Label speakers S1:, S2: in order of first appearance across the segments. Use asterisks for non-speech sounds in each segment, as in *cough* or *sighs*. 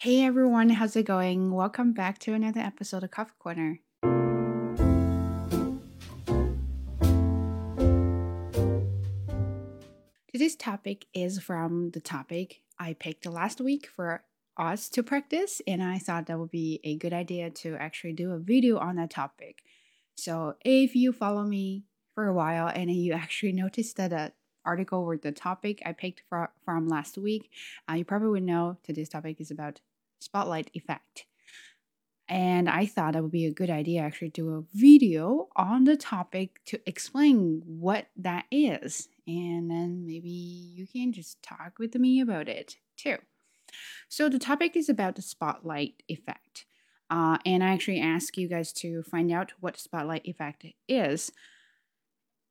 S1: Hey everyone, how's it going? Welcome back to another episode of Coffee Corner. Today's topic is from the topic I picked last week for us to practice, and I thought that would be a good idea to actually do a video on that topic. So, if you follow me for a while and you actually noticed that article or the topic I picked for, from last week, uh, you probably would know today's topic is about spotlight effect. And I thought it would be a good idea actually do a video on the topic to explain what that is. And then maybe you can just talk with me about it too. So the topic is about the spotlight effect. Uh, and I actually ask you guys to find out what spotlight effect is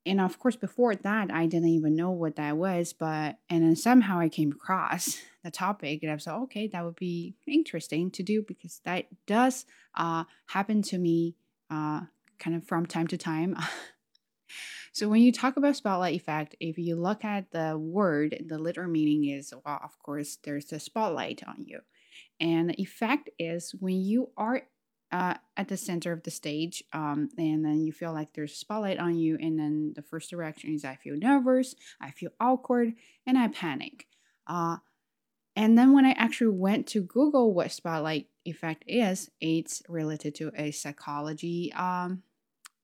S1: and of course before that i didn't even know what that was but and then somehow i came across *laughs* the topic and i was like okay that would be interesting to do because that does uh, happen to me uh, kind of from time to time. *laughs* So when you talk about spotlight effect if you look at the word the literal meaning is well of course there's a spotlight on you. And the effect is when you are uh, the center of the stage, um, and then you feel like there's a spotlight on you, and then the first reaction is I feel nervous, I feel awkward, and I panic. Uh, and then when I actually went to Google what spotlight effect is, it's related to a psychology um,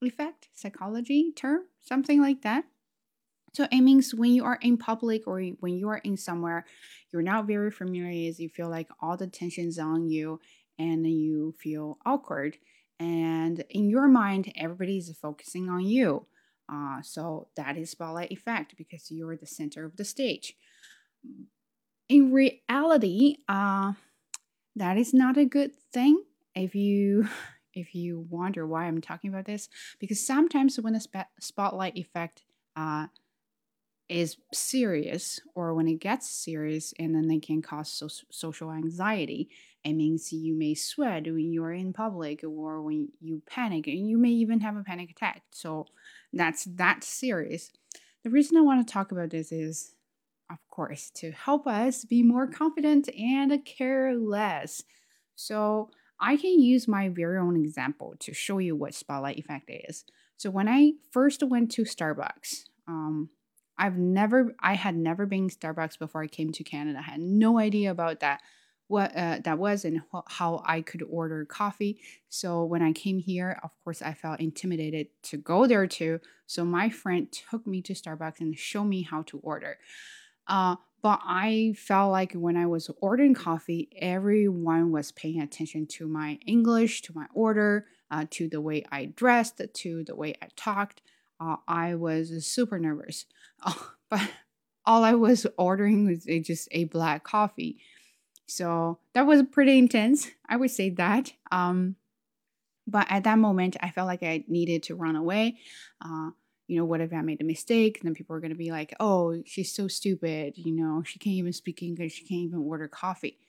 S1: effect, psychology term, something like that. So it means when you are in public or when you are in somewhere you're not very familiar, with, you feel like all the tension's on you and you feel awkward. And in your mind, everybody's focusing on you. Uh, so that is spotlight effect because you're the center of the stage. In reality, uh, that is not a good thing. If you *laughs* if you wonder why I'm talking about this, because sometimes when the sp- spotlight effect uh, is serious or when it gets serious and then they can cause so- social anxiety it means you may sweat when you're in public or when you panic, and you may even have a panic attack. So that's that serious. The reason I want to talk about this is, of course, to help us be more confident and care less. So I can use my very own example to show you what spotlight effect is. So when I first went to Starbucks, um, I've never, I had never been Starbucks before I came to Canada. I had no idea about that what uh, that was and how I could order coffee. So when I came here, of course, I felt intimidated to go there too. So my friend took me to Starbucks and showed me how to order. Uh, but I felt like when I was ordering coffee, everyone was paying attention to my English, to my order, uh, to the way I dressed, to the way I talked. Uh, I was super nervous. *laughs* but all I was ordering was just a black coffee. So that was pretty intense. I would say that. Um, but at that moment, I felt like I needed to run away. Uh, you know, what if I made a mistake? And then people are going to be like, oh, she's so stupid. You know, she can't even speak English. She can't even order coffee.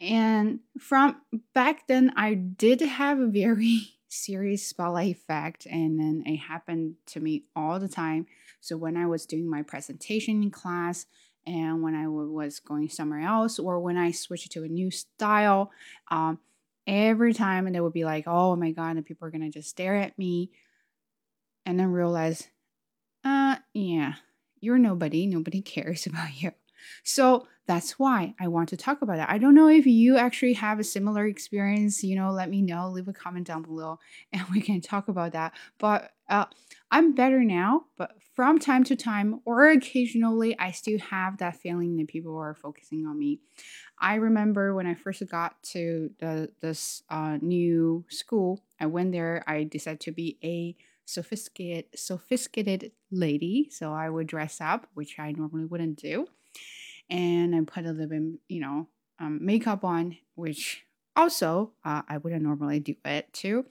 S1: And from back then, I did have a very *laughs* serious spotlight effect. And then it happened to me all the time. So when I was doing my presentation in class, and when I was going somewhere else or when I switched to a new style, um, every time and they would be like, oh my God, and people are going to just stare at me and then realize, uh, yeah, you're nobody. Nobody *laughs* cares about you. So that's why I want to talk about that. I don't know if you actually have a similar experience. You know, let me know. Leave a comment down below, *laughs* and we can talk about that. But uh, I'm better now. But from time to time, or occasionally, I still have that feeling that people are focusing on me. I remember when I first got to the this uh, new school. I went there. I decided to be a sophisticated sophisticated lady, so I would dress up, which I normally wouldn't do and I put a little bit, you know, um, makeup on, which also uh, I wouldn't normally do it too.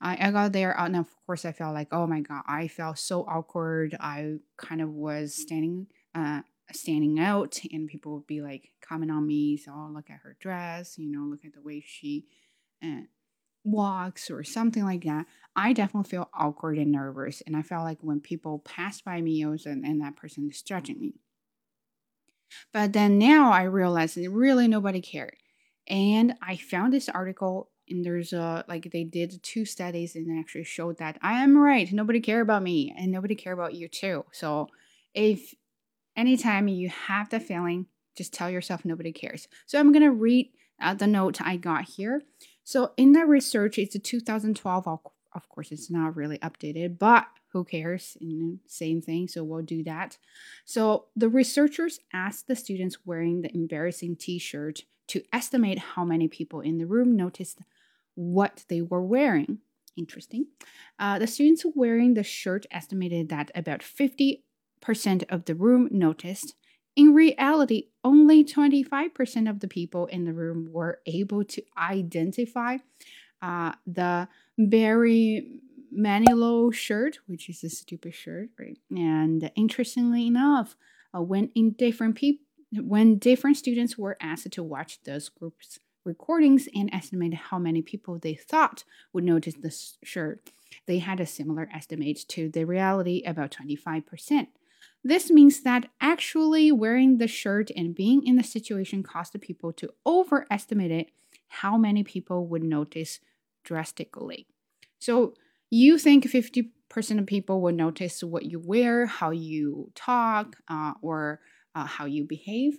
S1: I, I got there, and of course I felt like, oh my god, I felt so awkward. I kind of was standing, uh, standing out, and people would be like comment on me. So oh, look at her dress, you know, look at the way she uh, walks or something like that. I definitely feel awkward and nervous, and I felt like when people pass by me, and, and that person is judging me. But then now I realized that really nobody cared. And I found this article and there's a like they did two studies and actually showed that I am right. Nobody care about me and nobody care about you too. So if anytime you have the feeling, just tell yourself nobody cares. So I'm gonna read uh, the note I got here. So in that research, it's a 2012. Of course, it's not really updated, but who cares? same thing. So we'll do that. So the researchers asked the students wearing the embarrassing T-shirt to estimate how many people in the room noticed what they were wearing. Interesting. Uh, the students wearing the shirt estimated that about 50% of the room noticed. In reality, only 25% of the people in the room were able to identify uh, the Barry Manilow shirt, which is a stupid shirt, right? And interestingly enough, uh, when in different people, when different students were asked to watch those groups recordings and estimate how many people they thought would notice the shirt, they had a similar estimate to the reality, about 25%. This means that actually wearing the shirt and being in the situation caused the people to overestimate it, how many people would notice drastically. So you think 50% of people will notice what you wear, how you talk, uh, or uh, how you behave?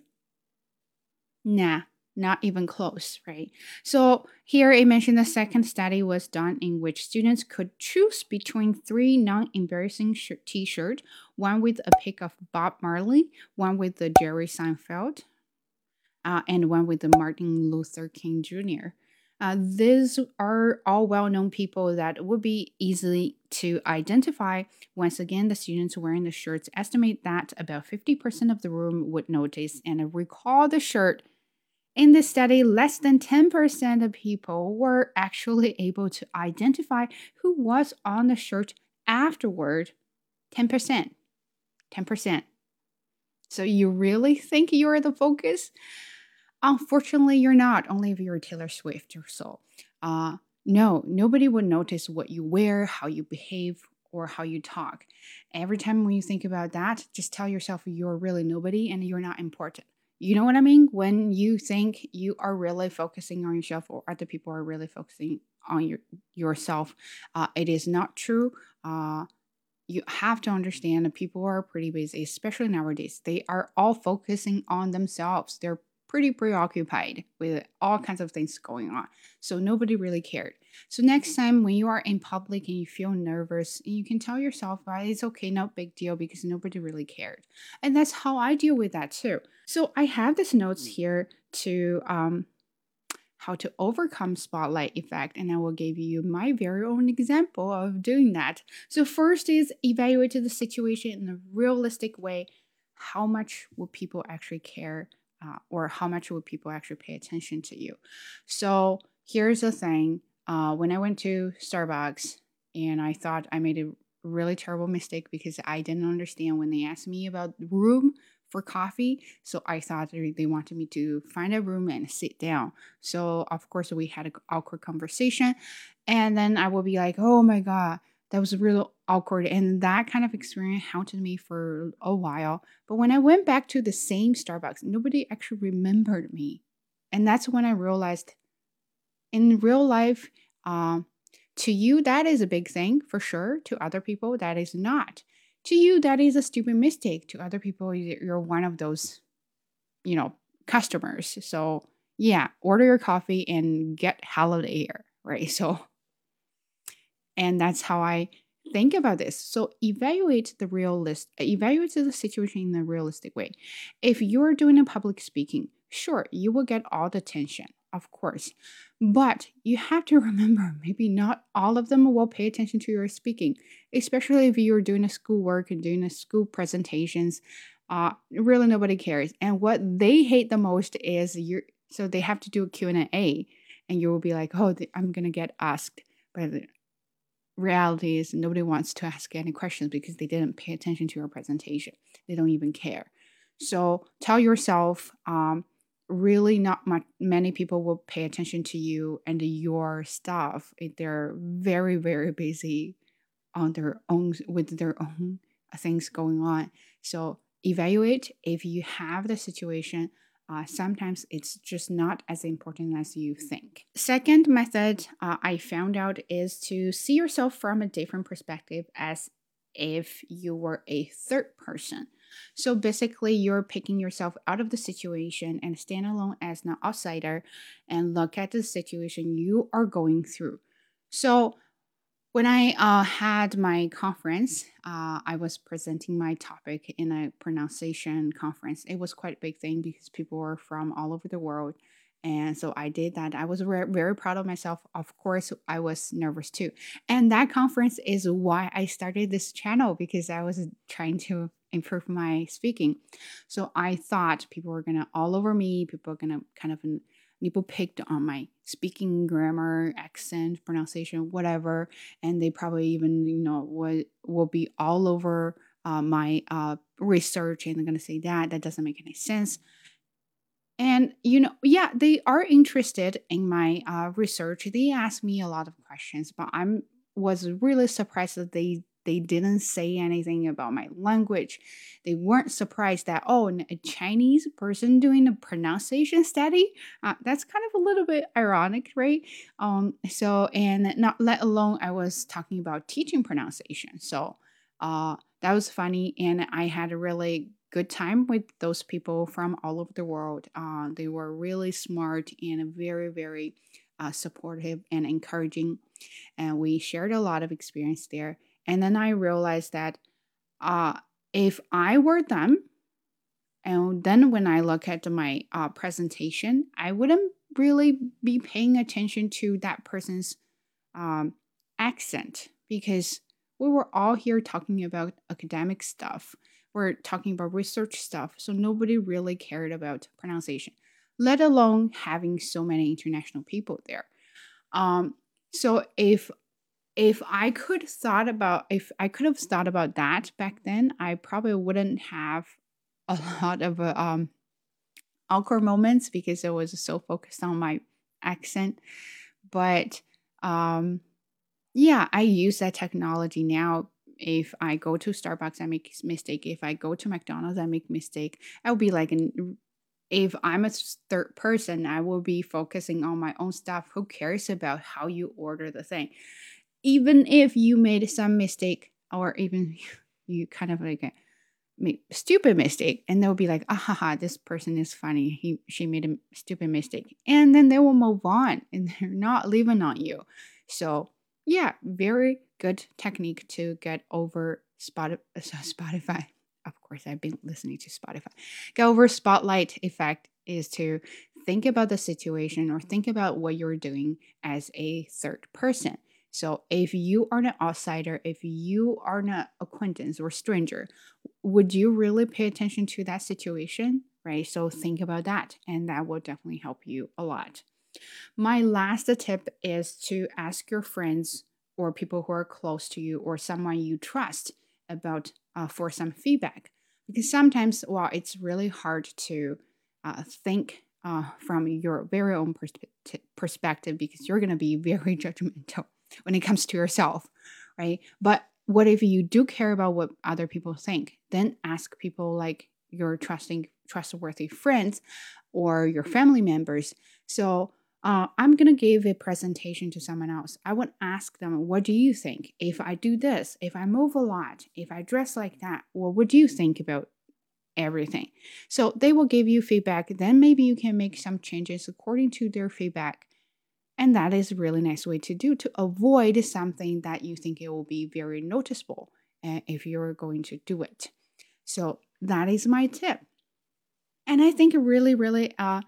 S1: Nah, not even close, right? So here it mentioned the second study was done in which students could choose between three non-embarrassing t-shirt, one with a pic of Bob Marley, one with the Jerry Seinfeld, uh, and one with the Martin Luther King Jr. Uh, these are all well-known people that would be easily to identify. Once again, the students wearing the shirts estimate that about 50% of the room would notice and recall the shirt. In this study, less than 10% of people were actually able to identify who was on the shirt afterward. 10%. 10%. So you really think you're the focus? Unfortunately, you're not, only if you're Taylor Swift or so. Uh, no, nobody would notice what you wear, how you behave, or how you talk. Every time when you think about that, just tell yourself you're really nobody and you're not important. You know what I mean? When you think you are really focusing on yourself or other people are really focusing on your yourself, uh, it is not true. Uh, you have to understand that people are pretty busy, especially nowadays. They are all focusing on themselves. They're pretty preoccupied with all kinds of things going on. So nobody really cared. So next mm-hmm. time when you are in public and you feel nervous, you can tell yourself, oh, it's okay, no big deal, because nobody really cared. And that's how I deal with that too. So I have these notes mm. here to um, how to overcome spotlight effect and i will give you my very own example of doing that so first is evaluate the situation in a realistic way how much will people actually care uh, or how much would people actually pay attention to you. So here's the thing uh, when I went to Starbucks and I thought I made a really terrible mistake because I didn't understand when they asked me about room for coffee. So I thought they wanted me to find a room and sit down. So of course we had an awkward conversation, and then I will be like, "Oh my god, that was real awkward and that kind of experience haunted me for a while but when i went back to the same starbucks nobody actually remembered me and that's when i realized in real life um, to you that is a big thing for sure to other people that is not. To you that is a stupid mistake. To other people you're one of those you know customers. So yeah order your coffee and get holiday air right? *laughs* So and that's how I think about this. So evaluate the realist, evaluate the situation in a realistic way. If you're doing a public speaking, sure, you will get all the attention, of course. But you have to *laughs* remember, maybe not all of them will pay attention to your speaking, especially if you're doing a school work and doing a school presentations. Uh, really nobody cares. And what they hate the most is you're so they have to do a Q&A and you will be like, oh, I'm to get asked by the reality is nobody wants to ask any questions because they didn't pay attention to your presentation. They don't even care. So tell yourself, um, really not much, many people will pay attention to you and your stuff. They're very, very busy on their own with their own things going on. So evaluate if you have the situation. Uh, sometimes it's just not as important as you think. Second method uh, I found out is to see yourself from a different perspective as if you were a third person. So basically, you're picking yourself out of the situation and stand alone as an outsider and look at the situation you are going through. So when I uh, had my conference, uh, I was presenting my topic in a pronunciation conference. It was quite a big thing because people were from all over the world. And so I did that. I was re- very proud of myself. Of course, I was nervous too. And that conference is why I started this channel because I was trying to improve my speaking. So I thought people were going to all over me, people were going to kind of people picked on my speaking grammar accent pronunciation whatever and they probably even you know will will be all over uh, my uh, research and they're going to say that that doesn't make any sense. And you know yeah they are interested in my uh, research. They ask me a lot of questions but i'm was really surprised that they they didn't say anything about my language. They weren't surprised that, oh, a Chinese person doing a pronunciation study? Uh, that's kind of a little bit ironic, right? Um, so, and not let alone I was talking about teaching pronunciation. So, uh, that was funny. And I had a really good time with those people from all over the world. Uh, they were really smart and very, very uh, supportive and encouraging. And we shared a lot of experience there and then I realized that uh, if I were them, and then when I look at my uh, presentation, I wouldn't really be paying attention to that person's um, accent because we were all here talking about academic stuff. We're talking about research stuff. So nobody really cared about pronunciation, let alone having so many international people there. Um, so if if I could thought about if I could have thought about that back then, I probably wouldn't have a *laughs* lot of uh, um awkward moments because I was so focused on my accent. But um yeah, I use that technology now. If I go to Starbucks, I make mistake. If I go to McDonald's, I make mistake. I'll be like an if I'm a third person, I will be focusing on my own stuff. Who cares about how you order the thing? Even if you made some mistake or even *laughs* you kind of like a stupid mistake and they'll be like ah ha, ha this person is funny. He she made a stupid mistake. And then they will move on *laughs* and they're not leaving on you. So yeah very good technique to get over spot *laughs* spotify. Of course i've been listening to spotify. Get over spotlight effect is to think about the situation or think about what you're doing as a third person so if you are an outsider, if you are an acquaintance or stranger, would you really pay attention to that situation? Right. So think about that, and that will definitely help you a lot. My last tip is to ask your friends or people who are close to you or someone you trust about uh, for some feedback because sometimes well it's really hard to uh, think uh, from your very own pers- perspective because you're going to be very *laughs* judgmental when it comes to yourself, right? But what if you do care about what other people think? Then ask people like your trusting, trustworthy friends or your family members. So uh, I'm gonna give a presentation to someone else. I would ask them, "What do you think? If I do this, if I move a lot, if I dress like that, what would you think about everything?" So they will give you feedback. Then maybe you can make some changes according to their feedback and that is a really nice way to do to avoid something that you think it will be very noticeable uh, if you're going to do it. So that is my tip. And I think really, really uh,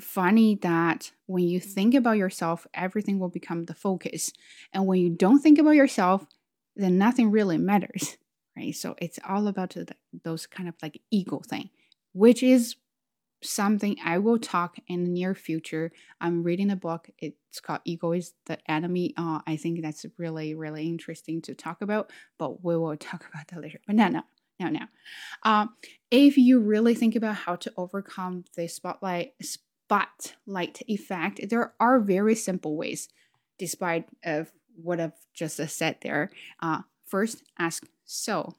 S1: funny that when you think about yourself, everything will become the focus. And when you don't think about yourself, then nothing really matters, right? So it's all about the, those kind of like ego thing, which is something I will talk in the near future. I'm reading a book. It's called Ego is the Enemy. Uh, I think that's really, really interesting to talk about, but we will *laughs* talk about that later. But no, no, no, no. Uh, if you really think about how to overcome the spotlight spotlight effect, there are very simple ways, despite of what I've just said there. Uh, first, ask so.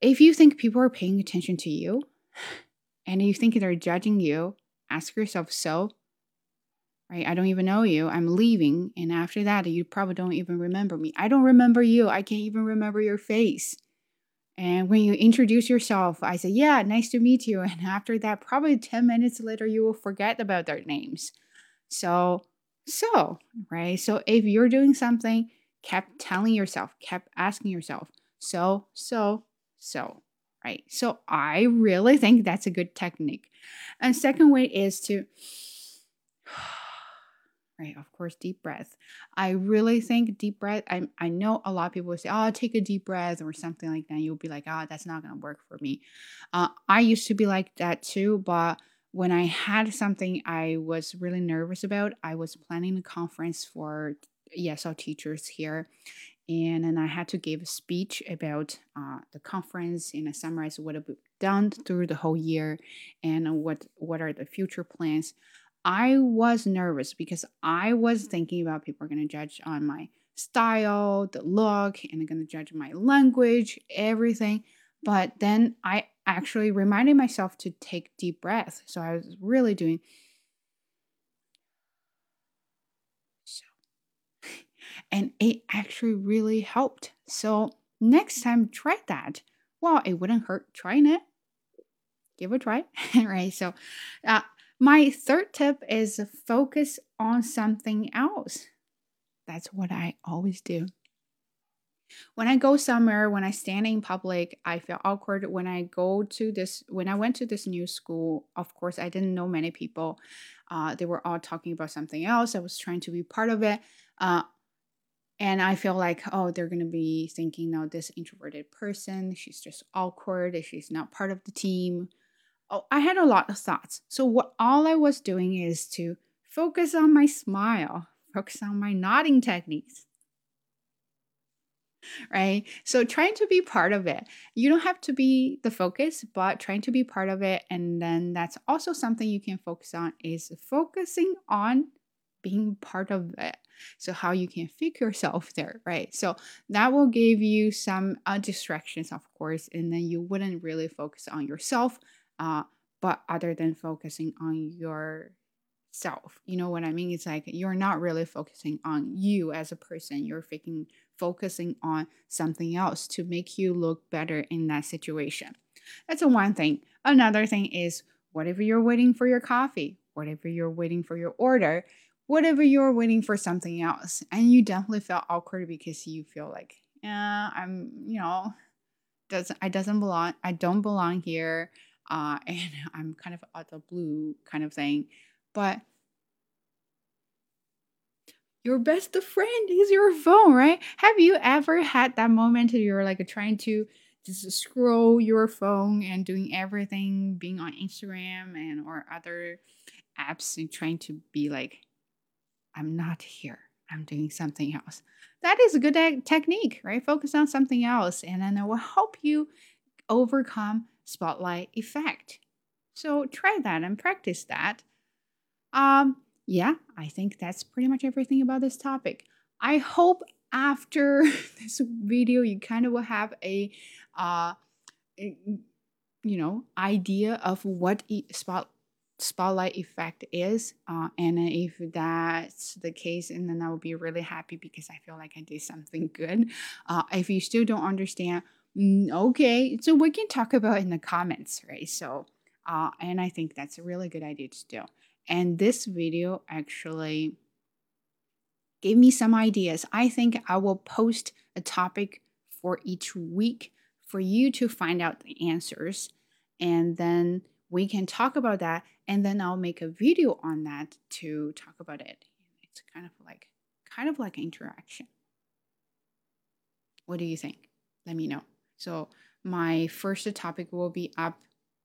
S1: If you think people are paying attention to you, and you think they're judging you, ask yourself, so, right? I don't even know you. I'm leaving. And after that, you probably don't even remember me. I don't remember you. I can't even remember your face. And when you introduce yourself, I say, Yeah, nice to meet you. *laughs* And after that, probably 10 minutes later, you will forget about their names. So, so, right? So if you're doing something, kept telling yourself, kept asking yourself, so, so, so, right? So I really think that's a good technique. And second way is to *sighs* right of course deep breath i really think deep breath i, I know a lot of people say oh take a deep breath or something like that you'll be like oh that's not to work for me uh, i used to be like that too but when i had something i was really nervous about i was planning a conference for esl teachers here and then i had to give a speech about uh, the conference and i summarized what i've done through the whole year and what what are the future plans I was nervous because I was thinking about people are going to judge on my style, the look, and they're going to judge my language, everything. But then I actually reminded myself to take deep breaths. So I was really doing so. And it actually really helped. So next time, try that. Well, it wouldn't hurt trying it. Give it a try, *laughs* right? So, uh, my third tip is focus on something else. That's what I always do. When I go somewhere, when I stand in public, I feel awkward. When I go to this, when I went to this new school, of course, I didn't know many people. Uh, they were all talking about something else. I was trying to be part of it. Uh, and I feel like, oh, they're going to be thinking, no, this introverted person, she's just awkward. She's not part of the team oh, I had a lot of thoughts. So what all I was doing is to focus on my smile, focus on my nodding techniques. Right? So trying to be part of it. You don't have to be the focus, but trying to be part of it and then that's also something you can focus on is focusing on being part of it. So how you can fit yourself there, right? So that will give you some uh, distractions, of course, and then you wouldn't really focus on yourself uh, but other than focusing on yourself. You know what i mean? It's like you're not really focusing on you as a person. You're faking, focusing on something else to make you look better in that situation. That's a one thing. Another thing is whatever you're waiting for your coffee whatever you're waiting for your order whatever you're waiting for something else and you definitely feel awkward because you feel like yeah i'm you know doesn't i doesn't belong i don't belong here uh, *laughs* and I'm kind of out of blue kind of thing. But your best friend is your phone, right? Have you ever had that moment you're like trying to just scroll your phone and doing everything, being on Instagram and or other apps and trying to be like, I'm not here. I'm doing something else. That is a good technique, right? Focus on something else, and then it will help you overcome spotlight effect. So try that and practice that. Um, yeah, I think that's pretty much everything about this topic. I hope after *laughs* this video you kind of will have a uh you know idea of what spot spotlight effect is uh, and if that's the case and then i will be really happy because i feel like i did something good uh, if you still don't understand Mm, okay, so we can talk about in the comments, right? So, uh, and I think that's a really good idea to do. And this video actually gave me some ideas. I think I will post a topic for each week for you to find out the answers. And then we can talk about that. And then I'll make a video on that to talk about it. It's kind of like kind of like interaction. What do you think? Let me know. So my first topic will be up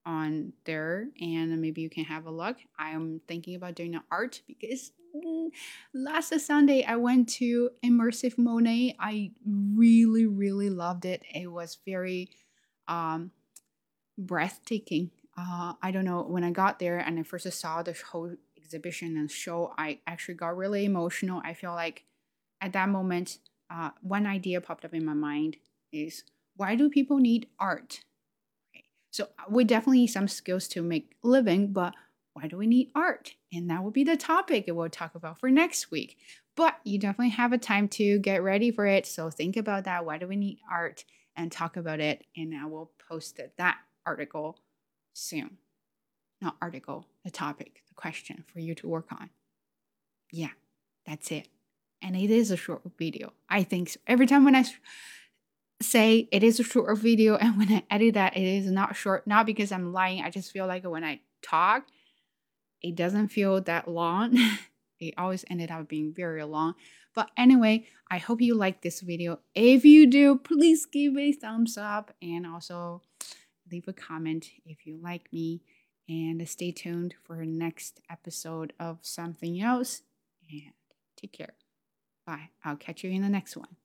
S1: on there and maybe you can have a look. I'm thinking about doing an art because mm, last Sunday I went to Immersive Monet. I really, really loved it. It was very um, breathtaking. Uh, I don't know, when I got there and I first saw the whole exhibition and show, I actually got really emotional. I feel like at that moment, uh, one idea popped up in my mind is why do people need art? So uh, we definitely need some skills to make living, but why do we need art? And that will be the topic we'll talk about for next week. But you definitely have a time to get ready for it. So think about that. Why do we need art? And talk about it. And I will post that article soon. Not article, the topic, the question for you to work on. Yeah, that's it. And it is a short video. I think so. Every time when I say it is a short video *laughs* and when I edit that, it is not short, not because I'm lying. I just feel like when I talk, it doesn't feel that long. *laughs* it always ended up being very long. But anyway, I hope you like this video. If you do, please give a thumbs up and also leave a comment if you like me. And stay tuned for next episode of something else. And take care. Bye. I'll catch you in the next one.